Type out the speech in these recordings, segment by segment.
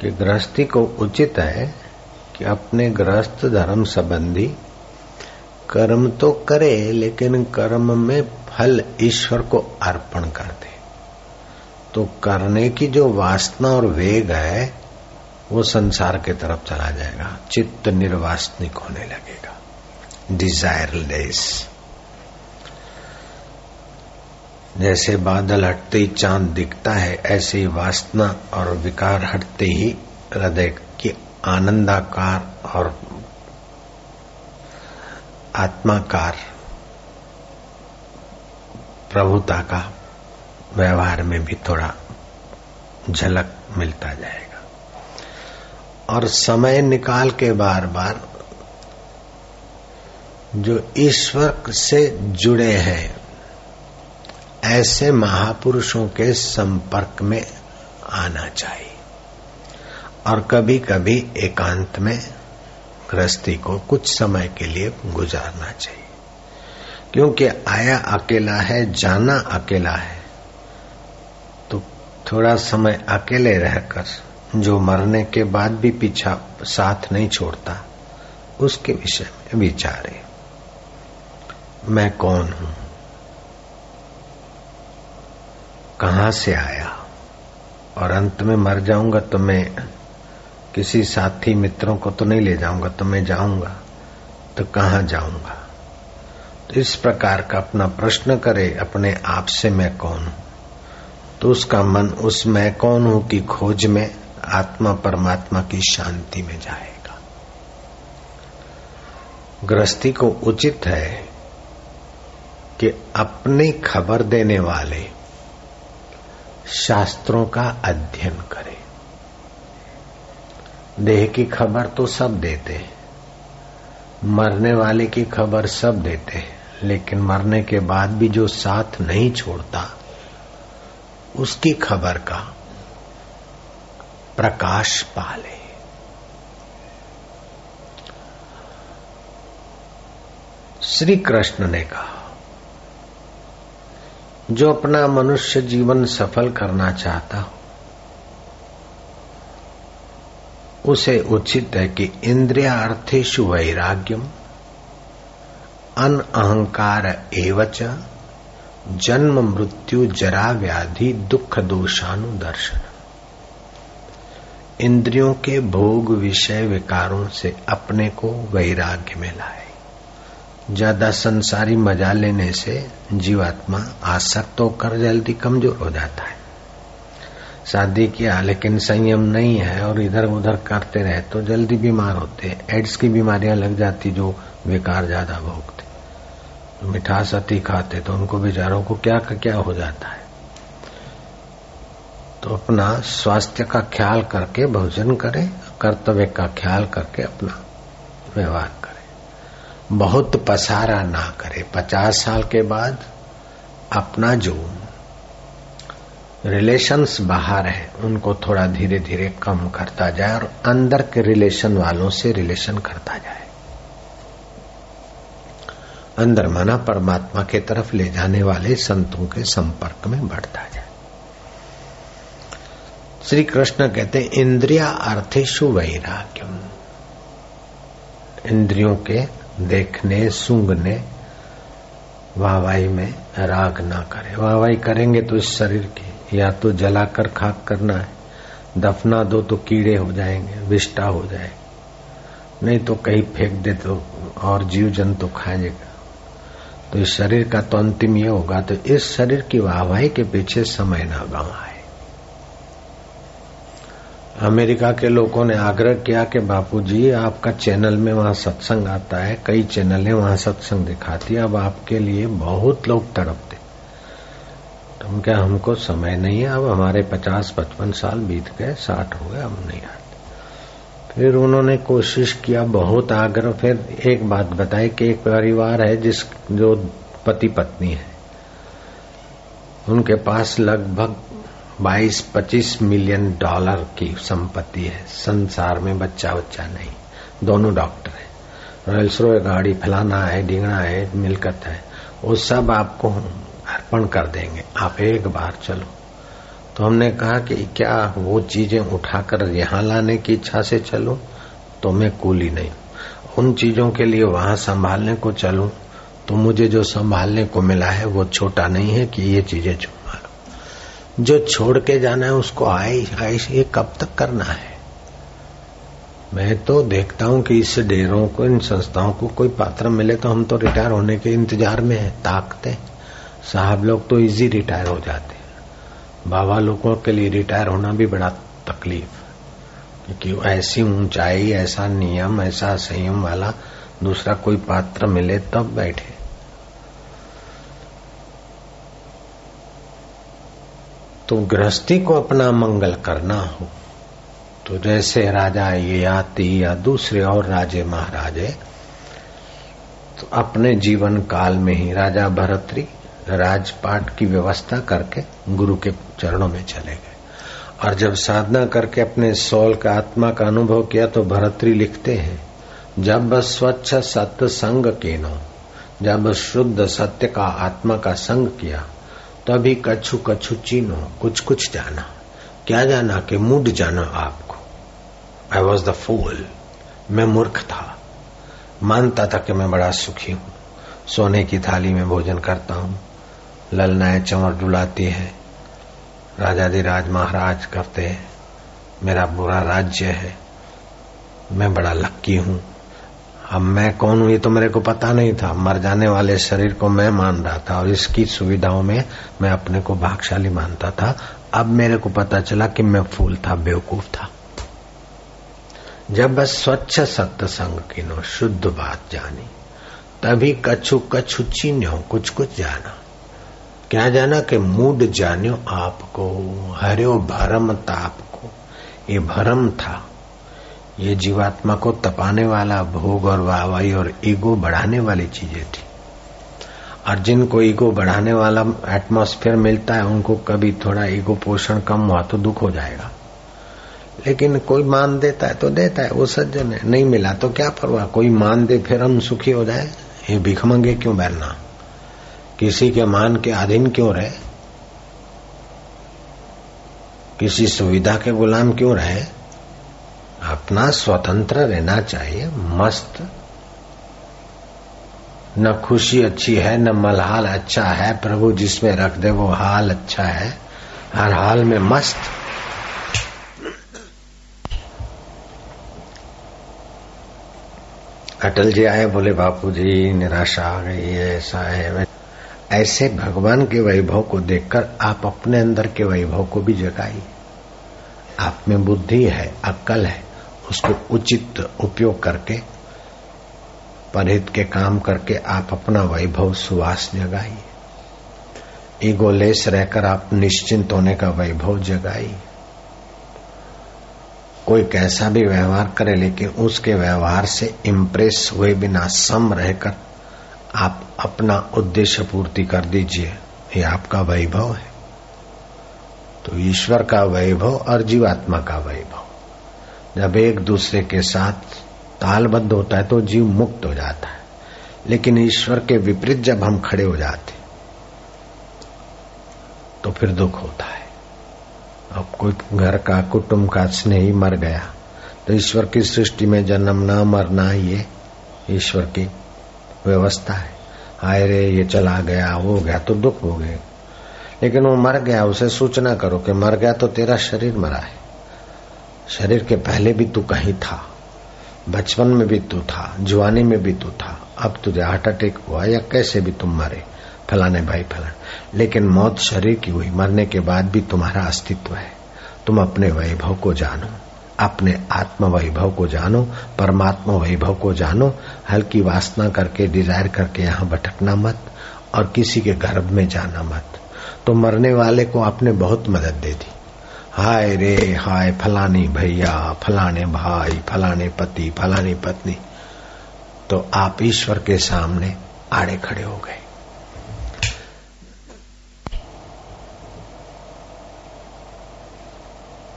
कि गृहस्थी को उचित है कि अपने गृहस्थ धर्म संबंधी कर्म तो करे, लेकिन कर्म में फल ईश्वर को अर्पण कर दे। तो करने की जो वासना और वेग है, वो संसार के तरफ़ चला जाएगा। चित्त निर्वासनिक होने लगेगा। डिजायरलेस जैसे बादल हटते ही चाँद दिखता है, ऐसे ही वासना और विकार हटते ही हृदय की आनंदाकार और आत्माकार प्रभुता का व्यवहार में भी थोड़ा झलक मिलता जाएगा। और समय निकाल के बार बार जो ईश्वर से जुड़े हैं ऐसे महापुरुषों के संपर्क में आना चाहिए। और कभी कभी एकांत में गृहस्थी को कुछ समय के लिए गुजारना चाहिए। क्योंकि आया अकेला है, जाना अकेला है तो थोड़ा समय अकेले रहकर, जो मरने के बाद भी पीछा साथ नहीं छोड़ता, उसके विषय में विचारे। मैं कौन हूँ? कहाँ से आया? और अंत में मर जाऊँगा तो मैं किसी साथी मित्रों को तो नहीं ले जाऊँगा तो मैं जाऊँगा तो कहाँ जाऊँगा? तो इस प्रकार का अपना प्रश्न करे, अपने आप से मैं कौन हूँ? तो उसका मन उस मैं कौन हूँ की खोज में, आत्मा परमात्मा की शांति में जाएगा। गृहस्थी को उचित है कि अपनी खबर देने वाले शास्त्रों का अध्ययन करें। देह की खबर तो सब देते हैं। मरने वाले की खबर सब देते हैं, लेकिन मरने के बाद भी जो साथ नहीं छोड़ता, उसकी खबर का प्रकाश पाले। श्री कृष्ण ने कहा जो अपना मनुष्य जीवन सफल करना चाहता हो। उसे उचित है कि इंद्रियार्थेशु वैराग्यम, अन अहंकार एवच, जन्म मृत्यु जरा व्याधि दुख दोषानुदर्शन। इंद्रियों के भोग विषय विकारों से अपने को वैराग्य में लाए। ज़्यादा संसारी मज़ा लेने से जीवात्मा आसक्त होकर जल्दी कमज़ोर हो जाता है। शादी किया, लेकिन संयम नहीं है और इधर उधर करते रहे तो जल्दी बीमार होते एड्स की बीमारियाँ लग जाती जो बेकार ज़्यादा भोगते। तो मिठास अति खाते तो उनको बेचारों को क्या क्या हो जाता है। तो अपना स्वास्थ्य का ख्याल करके भोजन करें, कर्तव्य का ख्याल करके अपना व्यवहार बहुत पसारा ना करे। पचास साल के बाद अपना जो रिलेशंस बाहर है, उनको थोड़ा धीरे धीरे कम करता जाए और अंदर के रिलेशन वालों से रिलेशन करता जाए। अंदर माना परमात्मा के तरफ़ ले जाने वाले संतों के संपर्क में बढ़ता जाए। श्री कृष्ण कहते इंद्रिया अर्थेशु वैराग्यम। इंद्रियों के देखने, सूंघने, वाहवाही में राग ना करे। वाहवाही करेंगे तो इस शरीर की, या तो जलाकर खाक करना है। दफना दो तो कीड़े हो जाएँगे विष्टा हो जाए नहीं तो कहीं फेंक दे तो और जीव जंतु खाएगा। तो इस शरीर का तो अंतिम ये होगा तो इस शरीर की वाहवाही के पीछे समय ना गवाए। अमेरिका के लोगों ने आग्रह किया कि बापूजी, आपका चैनल में वहाँ सत्संग आता है, कई चैनल वहाँ सत्संग दिखाती है। अब आपके लिए बहुत लोग तड़पते। तो हम क्या, हमको समय नहीं है? अब हमारे पचास पचपन साल बीत गए, साठ हो गए अब नहीं आते। फिर उन्होंने कोशिश किया, बहुत आग्रह। फिर एक बात बताई कि एक परिवार है जिस, जो पति पत्नी है। उनके पास लगभग 22-25 मिलियन डॉलर की संपत्ति है। संसार में बच्चा बच्चा नहीं। दोनों डॉक्टर है। रॉयल्स रॉय गाड़ी फलाना है डिंगना है, मिलकत है। वो सब आपको अर्पण कर देंगे। आप एक बार चलो। तो हमने कहा कि क्या वो चीज़ें उठाकर यहाँ लाने की इच्छा से चलूँ? तो मैं कूली नहीं। उन चीज़ों के लिए वहाँ संभालने को चलूँ। तो मुझे जो संभालने को मिला है वो छोटा नहीं है कि ये चीज़ें लो जो छोड़ के जाना है उसको आए आए, ये कब तक करना है? मैं तो देखता हूँ कि इस डेरों को, इन संस्थाओं को कोई पात्र मिले तो हम तो रिटायर होने के इंतज़ार में है, ताकते साहब लोग तो इजी रिटायर हो जाते बाबा लोगों के लिए रिटायर होना भी बड़ा तकलीफ़ क्योंकि ऐसी ऊंचाई, ऐसा नियम, ऐसा संयम वाला दूसरा कोई पात्र मिले तब बैठे। तो गृहस्थी को अपना मंगल करना हो। तो जैसे राजा ये आती या दूसरे और राजे महाराजे तो अपने जीवन काल में ही राजा भरतरी राजपाट की व्यवस्था करके गुरु के चरणों में चले गए। और जब साधना करके अपने सोल का आत्मा का अनुभव किया तो भरतरी लिखते हैं, जब स्वच्छ सत्य संग केनो, जब शुद्ध सत्य का आत्मा का संग किया तभी कछु कछु चीनो कुछ कुछ जाना। क्या जाना कि मूड जाना आपको? आई वॉज़ द फूल मैं मूर्ख था। मानता था कि मैं बड़ा सुखी हूँ। सोने की थाली में भोजन करता हूँ। ललनाएँ चंवर डुलाती है। राजाधिराज महाराज करते हैं। मेरा बुरा राज्य है। मैं बड़ा लक्की हूँ। अब मैं कौन हूँ, ये तो मेरे को पता नहीं था। मर जाने वाले शरीर को मैं मान रहा था और इसकी सुविधाओं में मैं अपने को भागशाली मानता था। अब मेरे को पता चला कि मैं फूल था, बेवकूफ़ था। जब बस स्वच्छ सत्संग की नो शुद्ध बात जानी, तभी कछु कछु चीन्यो कुछ कुछ जाना। क्या जाना कि मूड जान्यो आपको, हरियो भरम ताप को ये भरम था। ये जीवात्मा को तपाने वाला भोग और वाहवाही और ईगो बढ़ाने वाली चीज़ें थी। और जिनको ईगो बढ़ाने वाला एटमॉस्फेयर मिलता है, उनको कभी थोड़ा ईगो पोषण कम हुआ तो दुख हो जाएगा। लेकिन कोई मान देता है तो देता है, वो सज्जन है, नहीं मिला तो क्या परवाह? कोई मान दे फिर हम सुखी हो जाए? ये भिख मंगे क्यों बैठना किसी के मान के अधीन क्यों रहे? किसी सुविधा के गुलाम क्यों रहे? अपना स्वतंत्र रहना चाहिए, मस्त। न खुशी अच्छी है, न मलहाल अच्छा है, प्रभु जिसमें रख दे वो हाल अच्छा है, हर हाल में मस्त। अटल जी आए, बोले, बापू जी, निराशा आ गई है, ऐसा है। ऐसे भगवान के वैभव को देखकर आप अपने अंदर के वैभव को भी जगाइए। आप में बुद्धि है, अक्कल है। उसको उचित उपयोग करके परहित के काम करके आप अपना वैभव सुवास जगाइए। ईगोलेस रहकर आप निश्चिंत होने का वैभव जगाइए। कोई कैसा भी व्यवहार करे, लेकिन उसके व्यवहार से इम्प्रेस हुए बिना सम रहकर आप अपना उद्देश्य पूर्ति कर दीजिए। ये आपका वैभव है। तो ईश्वर का वैभव और जीवात्मा का वैभव। जब एक दूसरे के साथ तालबद्ध होता है तो जीव मुक्त हो जाता है। लेकिन ईश्वर के विपरीत जब हम खड़े हो जाते तो फिर दुख होता है। अब कोई घर का, कुटुंब का स्नेही मर गया तो ईश्वर की सृष्टि में जन्मना मरना ये ईश्वर की व्यवस्था है। हाय रे, ये चला गया, हो गया तो दुख हो गए लेकिन वो मर गया, उसे सूचना करो कि मर गया तो तेरा शरीर मरा है। शरीर के पहले भी तू कहीं था, बचपन में भी तू था, जवानी में भी तू था, अब तुझे हार्ट अटैक हुआ या कैसे भी तुम मरे, फलाने भाई फलाने। लेकिन मौत शरीर की हुई, मरने के बाद भी तुम्हारा अस्तित्व है। तुम अपने वैभव को जानो, अपने आत्म वैभव को जानो परमात्मा वैभव को जानो, हल्की वासना करके, डिज़ायर करके यहाँ भटकना मत और किसी के गर्भ में जाना मत। तो मरने वाले को आपने बहुत मदद दे दी। हाय रे, हाय फलानी भैया, फलाने भाई, फलाने पति, फलानी पत्नी। तो आप ईश्वर के सामने आड़े खड़े हो गए।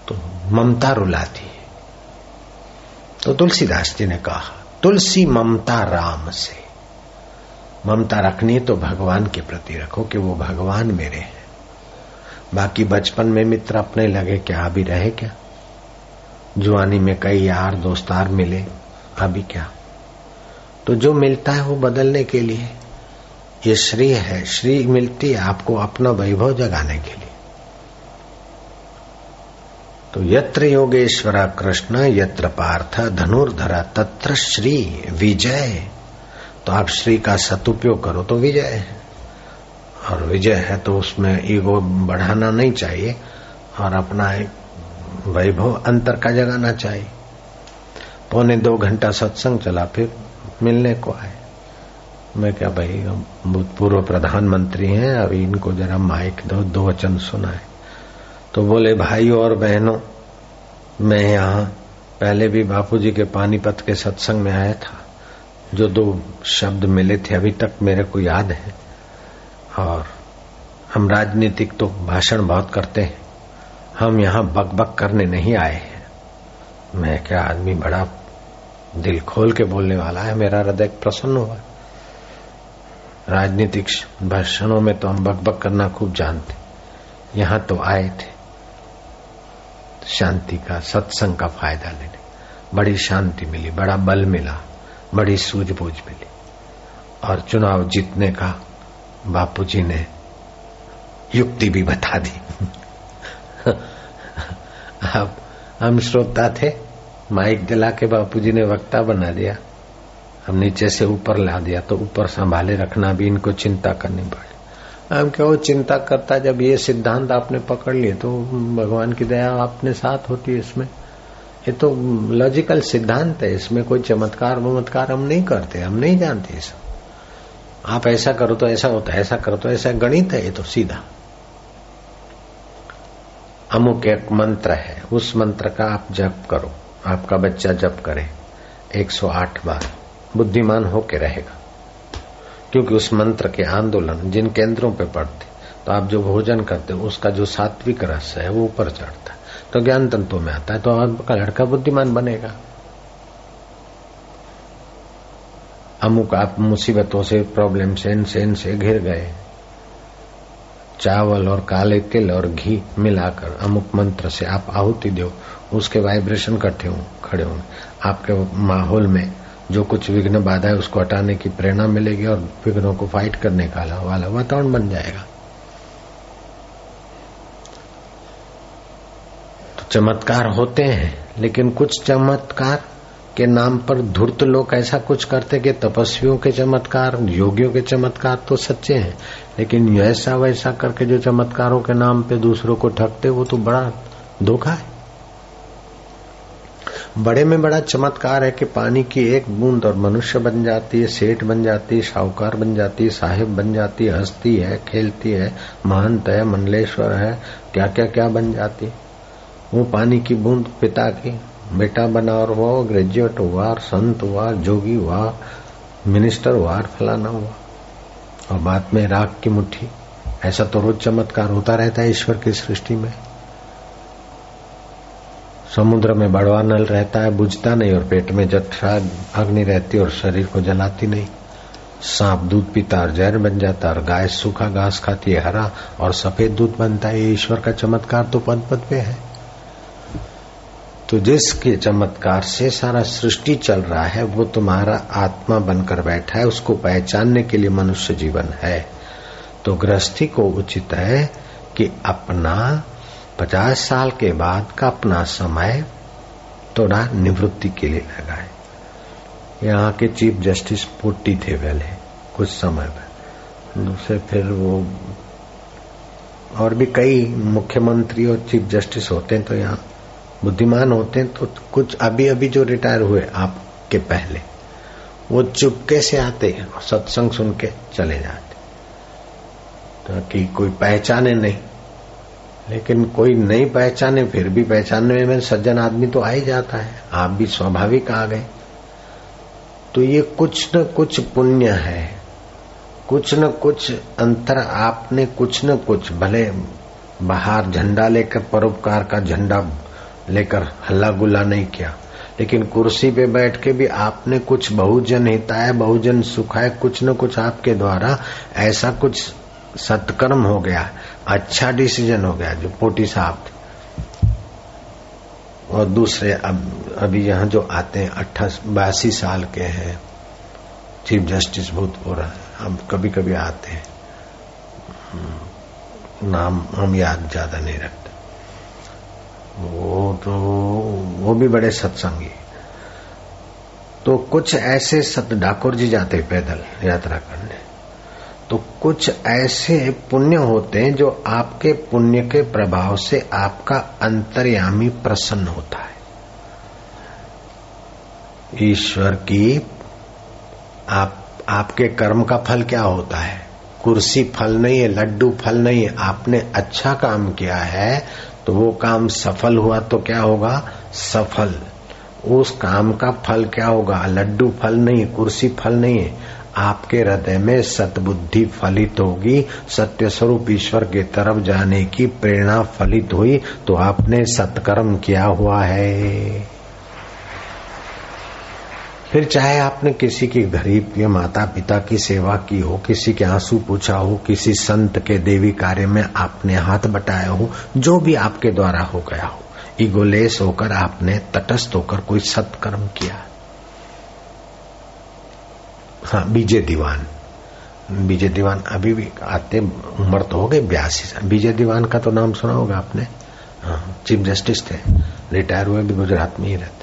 तो ममता रुलाती है। तो तुलसीदास जी ने कहा, तुलसी ममता राम से। ममता रखनी है तो भगवान के प्रति रखो कि वो भगवान मेरे हैं। बाकी बचपन में मित्र अपने लगे क्या अभी रहे क्या? जुआनी में कई यार दोस्तार मिले, अभी क्या? तो जो मिलता है वो बदलने के लिए। ये श्री है, श्री मिलती है आपको अपना वैभव जगाने के लिए। तो यत्र योगेश्वर कृष्ण, यत्र पार्थ धनुर्धरा, तत्र श्री विजय। तो आप श्री का सदुपयोग करो तो विजय है। और विजय है तो उसमें ईगो बढ़ाना नहीं चाहिए और अपना वैभव अंतर का जगाना चाहिए। पौने दो घंटा सत्संग चला, फिर मिलने को आए। मैं क्या भाई भूतपूर्व प्रधानमंत्री हैं, अभी इनको जरा माइक दो दो वचन सुनाए। तो बोले, भाई और बहनों, मैं यहाँ पहले भी बापूजी के पानीपत के सत्संग में आया था। जो दो शब्द मिले थे, अभी तक मेरे को याद है। और हम राजनीतिक तो भाषण बहुत करते हैं। हम यहाँ बक बक करने नहीं आए हैं। मैं क्या आदमी बड़ा दिल खोल के बोलने वाला है? मेरा हृदय प्रसन्न हुआ। राजनीतिक भाषणों में तो हम बक बक करना खूब जानते। यहाँ तो आए थे। शांति का, सत्संग का फ़ायदा लेने। बड़ी शांति मिली, बड़ा बल मिला, बड़ी सूझबूझ मिली। और चुनाव जीतने का बापूजी ने युक्ति भी बता दी। अब हम श्रोता थे, माइक दिला के बापूजी ने वक्ता बना दिया। हम नीचे से ऊपर ला दिया तो ऊपर संभाले रखना भी इनको चिंता करनी पड़ी। हम क्या वो चिंता करता जब ये सिद्धांत आपने पकड़ लिए तो भगवान की दया आपने साथ होती है इसमें। ये तो लॉजिकल सिद्धांत है, इसमें कोई चमत्कार वमत्कार हम नहीं करते, हम नहीं जानते सब। आप ऐसा करो तो ऐसा होता है, ऐसा करो तो ऐसा गणित है ये तो सीधा। अमुक एक मंत्र है, उस मंत्र का आप जप करो, आपका बच्चा जप करे। 108 बार, बुद्धिमान होके रहेगा। क्योंकि उस मंत्र के आंदोलन जिन केंद्रों पे पड़ते तो आप जो भोजन करते हो उसका जो सात्विक रस है, वो ऊपर चढ़ता। है तो ज्ञान तंतु में आता है तो आपका लड़का बुद्धिमान बनेगा। अमुक आप मुसीबतों से प्रॉब्लम से इनसे इनसे घिर गए। चावल और काले तिल और घी मिलाकर अमुक मंत्र से आप आहुति दो, उसके वाइब्रेशन करते हो, खड़े होंगे आपके माहौल में जो कुछ विघ्न बाधा है, उसको हटाने की प्रेरणा मिलेगी और विघ्नों को फाइट करने का वाला वातावरण बन जाएगा। तो चमत्कार होते हैं, लेकिन कुछ चमत्कार के नाम पर धूर्त लोग ऐसा कुछ करते कि तपस्वियों के चमत्कार, योगियों के चमत्कार तो सच्चे हैं, लेकिन ऐसा वैसा करके जो चमत्कारों के नाम पे दूसरों को ठगते, वो तो बड़ा धोखा है। बड़े में बड़ा चमत्कार है कि पानी की एक बूंद और मनुष्य बन जाती है, सेठ बन जाती है शाहूकार बन जाती है, साहिब बन जाती है, हंसती है, खेलती है, महंत है, मंडलेश्वर है क्या क्या क्या बन जाती वो पानी की बूंद पिता की बेटा बना और वो ग्रेजुएट हुआ और संत हुआ, जोगी हुआ, मिनिस्टर हुआ फलाना हुआ। और बाद में राग की मुट्ठी। ऐसा तो रोज चमत्कार होता रहता है ईश्वर की सृष्टि में। समुद्र में बड़वा नल रहता है, बुझता नहीं, और पेट में जठरा अग्नि रहती, और शरीर को जलाती नहीं। सांप दूध पीता, और जहर बन जाता, और गाय सूखा घास खाती है, हरा और सफ़ेद दूध बनता है। ईश्वर का चमत्कार तो पद पद पे है। तो जिसके चमत्कार से सारा सृष्टि चल रहा है, वो तुम्हारा आत्मा बनकर बैठा है, उसको पहचानने के लिए मनुष्य जीवन है। तो गृहस्थी को उचित है कि अपना पचास साल के बाद का अपना समय थोड़ा निवृत्ति के लिए लगाए। यहाँ के चीफ जस्टिस पुट्टी थे पहले, कुछ समय में दूसरे फिर वो और भी कई मुख्यमंत्री और चीफ जस्टिस होते हैं तो यहाँ बुद्धिमान होते हैं तो कुछ अभी अभी जो रिटायर हुए आपके पहले, वो चुपके से आते हैं और सत्संग सुन के चले जाते ताकि तो कोई पहचाने नहीं, लेकिन कोई नहीं पहचाने, फिर भी पहचानने में सज्जन आदमी तो आ ही जाता है, आप भी स्वाभाविक आ गए। तो ये कुछ न कुछ पुण्य है, कुछ न कुछ अंतर आपने कुछ न कुछ, भले बाहर झंडा लेकर परोपकार का झंडा लेकर हल्ला गुल्ला नहीं किया। लेकिन कुर्सी पे बैठ के भी आपने कुछ बहुजन हिताय, बहुजन सुखाय, कुछ न कुछ आपके द्वारा ऐसा कुछ सत्कर्म हो गया अच्छा डिसीज़न हो गया जो पोटी साहब और दूसरे अब, अभी यहाँ जो आते हैं, अट्ठास, बयासी साल के हैं, चीफ जस्टिस भूतपूर्व हम कभी कभी आते हैं। नाम हम याद ज़्यादा नहीं रखते। वो तो वो भी बड़े सत्संगी। तो कुछ ऐसे सत डाकोर जी जाते पैदल यात्रा करने। तो कुछ ऐसे पुण्य होते हैं जो आपके पुण्य के प्रभाव से आपका अंतर्यामी प्रसन्न होता है। ईश्वर की आप, आपके कर्म का फल क्या होता है? कुर्सी फल नहीं है, लड्डू फल नहीं है, आपने अच्छा काम किया है तो वो काम सफल हुआ तो क्या होगा? सफल। उस काम का फल क्या होगा? लड्डू फल नहीं कुर्सी फल नहीं है। आपके हृदय में सतबुद्धि फलित होगी, सत्य स्वरूप ईश्वर की तरफ़ जाने की प्रेरणा फलित हुई तो आपने सत्कर्म किया हुआ है। फिर चाहे आपने किसी की गरीब के माता पिता की सेवा की हो, किसी के आँसू पूछा हो, किसी संत के देवी कार्य में आपने हाथ बटाया हो, जो भी आपके द्वारा हो गया हो, ईगोलेस होकर आपने तटस्थ होकर कोई सत्कर्म किया। हाँ बीजे दीवान। बीजे दीवान अभी भी आते उम्र तो हो गए, बयासी बीजे दीवान का तो नाम सुना होगा आपने? हाँ चीफ जस्टिस थे। रिटायर हुए भी गुजरात में ही रहते।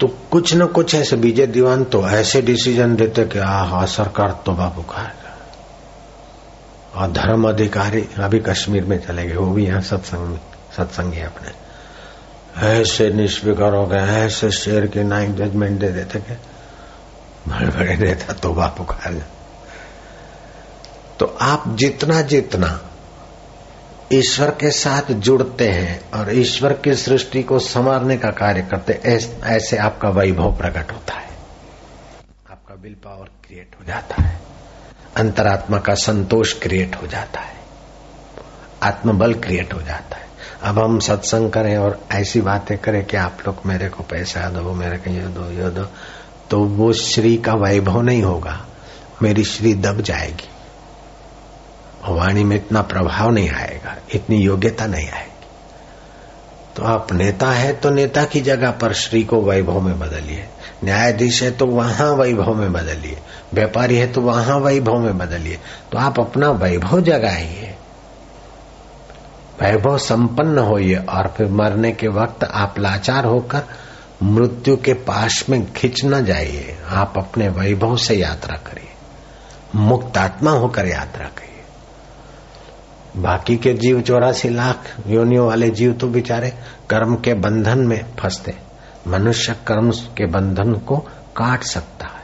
तो कुछ न कुछ ऐसे बीजे दीवान तो ऐसे डिसीज़न देते कि आ हा सरकार तो बाबू खाएगा और धर्म अधिकारी अभी कश्मीर में चले गए, वो भी यहाँ सत्संग सत्संगी अपने। ऐसे निष्विकार हो गए, ऐसे शेर के नाइक जजमेंट दे देते कि, बड़े बड़े नेता तोबा पुकार तो आप जितना जितना ईश्वर के साथ जुड़ते हैं और ईश्वर की सृष्टि को संवारने का कार्य करते ऐसे आपका वैभव प्रकट होता है। आपका विल पावर क्रिएट हो जाता है। अंतरात्मा का संतोष क्रिएट हो जाता है। आत्मबल क्रिएट हो जाता है। अब हम सत्संग करें और ऐसी बातें करें कि आप लोग मेरे को पैसा दो, मेरे को ये दो ये दो तो वो श्री का वैभव नहीं होगा। मेरी श्री दब जाएगी। वाणी में इतना प्रभाव नहीं आएगा, इतनी योग्यता नहीं आएगी। तो आप नेता है तो नेता की जगह पर श्री को वैभव में बदलिए। न्यायाधीश है तो वहाँ वैभव में बदलिए। व्यापारी है तो वहाँ वैभव में बदलिए। तो आप अपना वैभव जगाइए। वैभव संपन्न होइए और फिर मरने के वक्त आप लाचार होकर मृत्यु के पास में खिंच न जाइए। आप अपने वैभव से यात्रा करिए। मुक्त आत्मा होकर यात्रा करिए। बाकी के जीव चौरासी लाख योनियों वाले जीव तो बेचारे कर्म के बंधन में फंसते मनुष्य कर्म के बंधन को काट सकता है।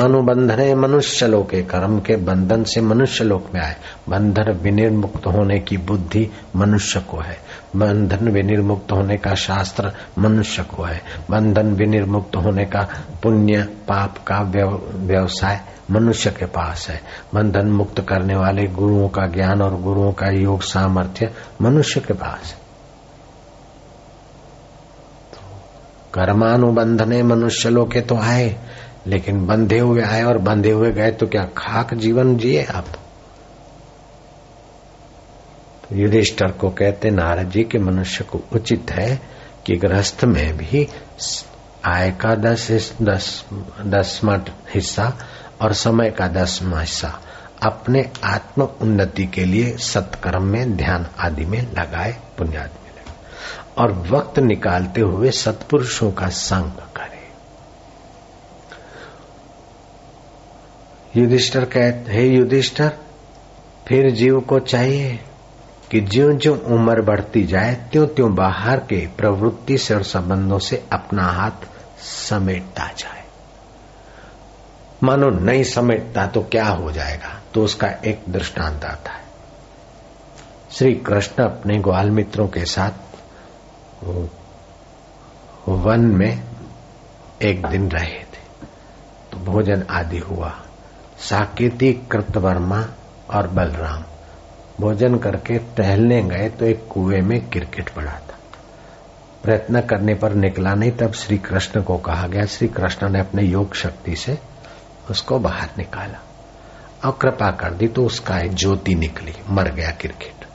अनुबंधन मनुष्य लोक के। कर्म के बंधन से मनुष्य लोक में आए। बंधन विनिर्मुक्त होने की बुद्धि मनुष्य को है। बंधन विनिर्मुक्त होने का शास्त्र मनुष्य को है। बंधन विनिर्मुक्त होने का पुण्य, पाप का व्यवसाय मनुष्य के पास है। बंधन मुक्त करने वाले गुरुओं का ज्ञान और गुरुओं का योग सामर्थ्य मनुष्य के पास है। कर्मानुबंधने मनुष्य लोग के तो आए, लेकिन बंधे हुए आए और बंधे हुए गए तो क्या खाक जीवन जिए आप? तो युधिष्ठर को कहते, नारद जी, के मनुष्य को उचित है कि गृहस्थ में भी आय का दस दस दसवा हिस्सा और समय का दसवा हिस्सा। अपने आत्म उन्नति के लिए सत्कर्म में, ध्यान आदि में लगाए पुण्यादि में लगाए और वक्त निकालते हुए सत्पुरुषों का संग करे। युधिष्ठर कहते, हे युधिष्ठर, फिर जीव को चाहिए कि ज्यो ज्यो उम्र बढ़ती जाए त्यों त्यों बाहर के प्रवृत्ति से और संबंधों से अपना हाथ समेटता जाए। मानो नहीं समेटता तो क्या हो जाएगा? तो उसका एक दृष्टांत आता है। श्री कृष्ण अपने ग्वाल मित्रों के साथ वन में एक दिन रहे थे। तो भोजन आदि हुआ। साकेती, कृतवर्मा और बलराम भोजन करके टहलने गए तो एक कुएँ में क्रिकेट पड़ा था। प्रयत्न करने पर निकला नहीं, तब श्री कृष्ण को कहा गया। श्री कृष्ण ने अपने योग शक्ति से उसको बाहर निकाला। और कृपा कर दी तो उसका एक ज्योति निकली, मर गया क्रिकेट।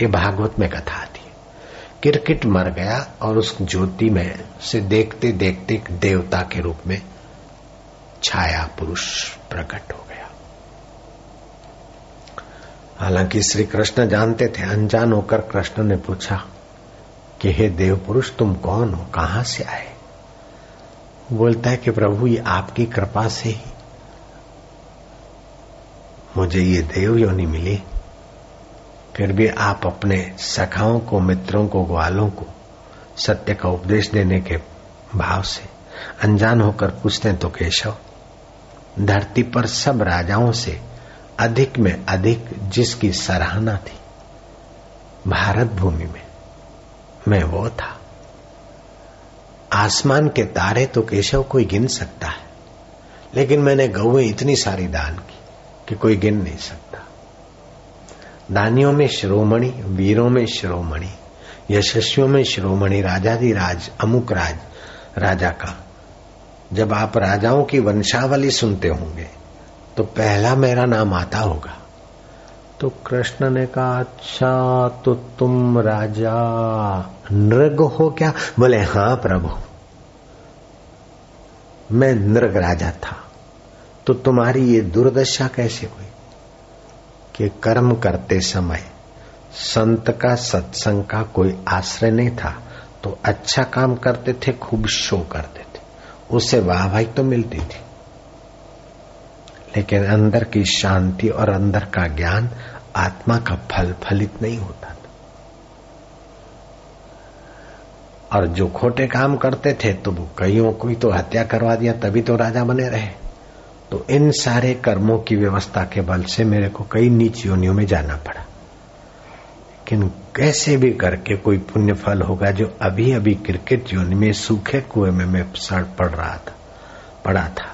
ये भागवत में कथा आती है क्रिकेट मर गया और उस ज्योति में से देखते देखते देवता के रूप में छाया पुरुष प्रकट हो गया। हालाँकि श्री कृष्ण जानते थे, अनजान होकर कृष्ण ने पूछा कि, हे देव पुरुष तुम कौन हो? कहाँ से आए? बोलता है कि, प्रभु, ये आपकी कृपा से ही मुझे ये देव योनि मिली, फिर भी आप अपने सखाओं को, मित्रों को, ग्वालों को सत्य का उपदेश देने के भाव से अनजान होकर पूछते तो केशव, धरती पर सब राजाओं से अधिक में अधिक जिसकी सराहना थी, भारत भूमि में मैं वो था। आसमान के तारे तो केशव कोई गिन सकता है, लेकिन मैंने गौए इतनी सारी दान की। कि कोई गिन नहीं सकता। दानियों में शिरोमणि, वीरों में शिरोमणि, यशस्वियों में शिरोमणि राजाधि राज, अमुक राज, राजा का। जब आप राजाओं की वंशावली सुनते होंगे तो पहला मेरा नाम आता होगा। तो कृष्ण ने कहा अच्छा तो तुम राजा नृग हो क्या? बोले, हाँ, प्रभु। मैं नृग राजा था। तो तुम्हारी ये दुर्दशा कैसे हुई? कि कर्म करते समय संत का सत्संग का कोई आश्रय नहीं था तो अच्छा काम करते थे, खूब शो करते थे। उससे वाहवाही तो मिलती थी। लेकिन अंदर की शांति और अंदर का ज्ञान, आत्मा का फल फलित नहीं होता था। और जो खोटे काम करते थे तो कईयों को तो हत्या करवा दिया, तभी तो राजा बने रहे। तो इन सारे कर्मों की व्यवस्था के बल से मेरे को कई नीच योनियों में जाना पड़ा। लेकिन कैसे भी करके कोई पुण्य फल होगा जो अभी अभी क्रिकेट योनि में सूखे कुएँ में मैं सड़ पड़ रहा था, पड़ा था।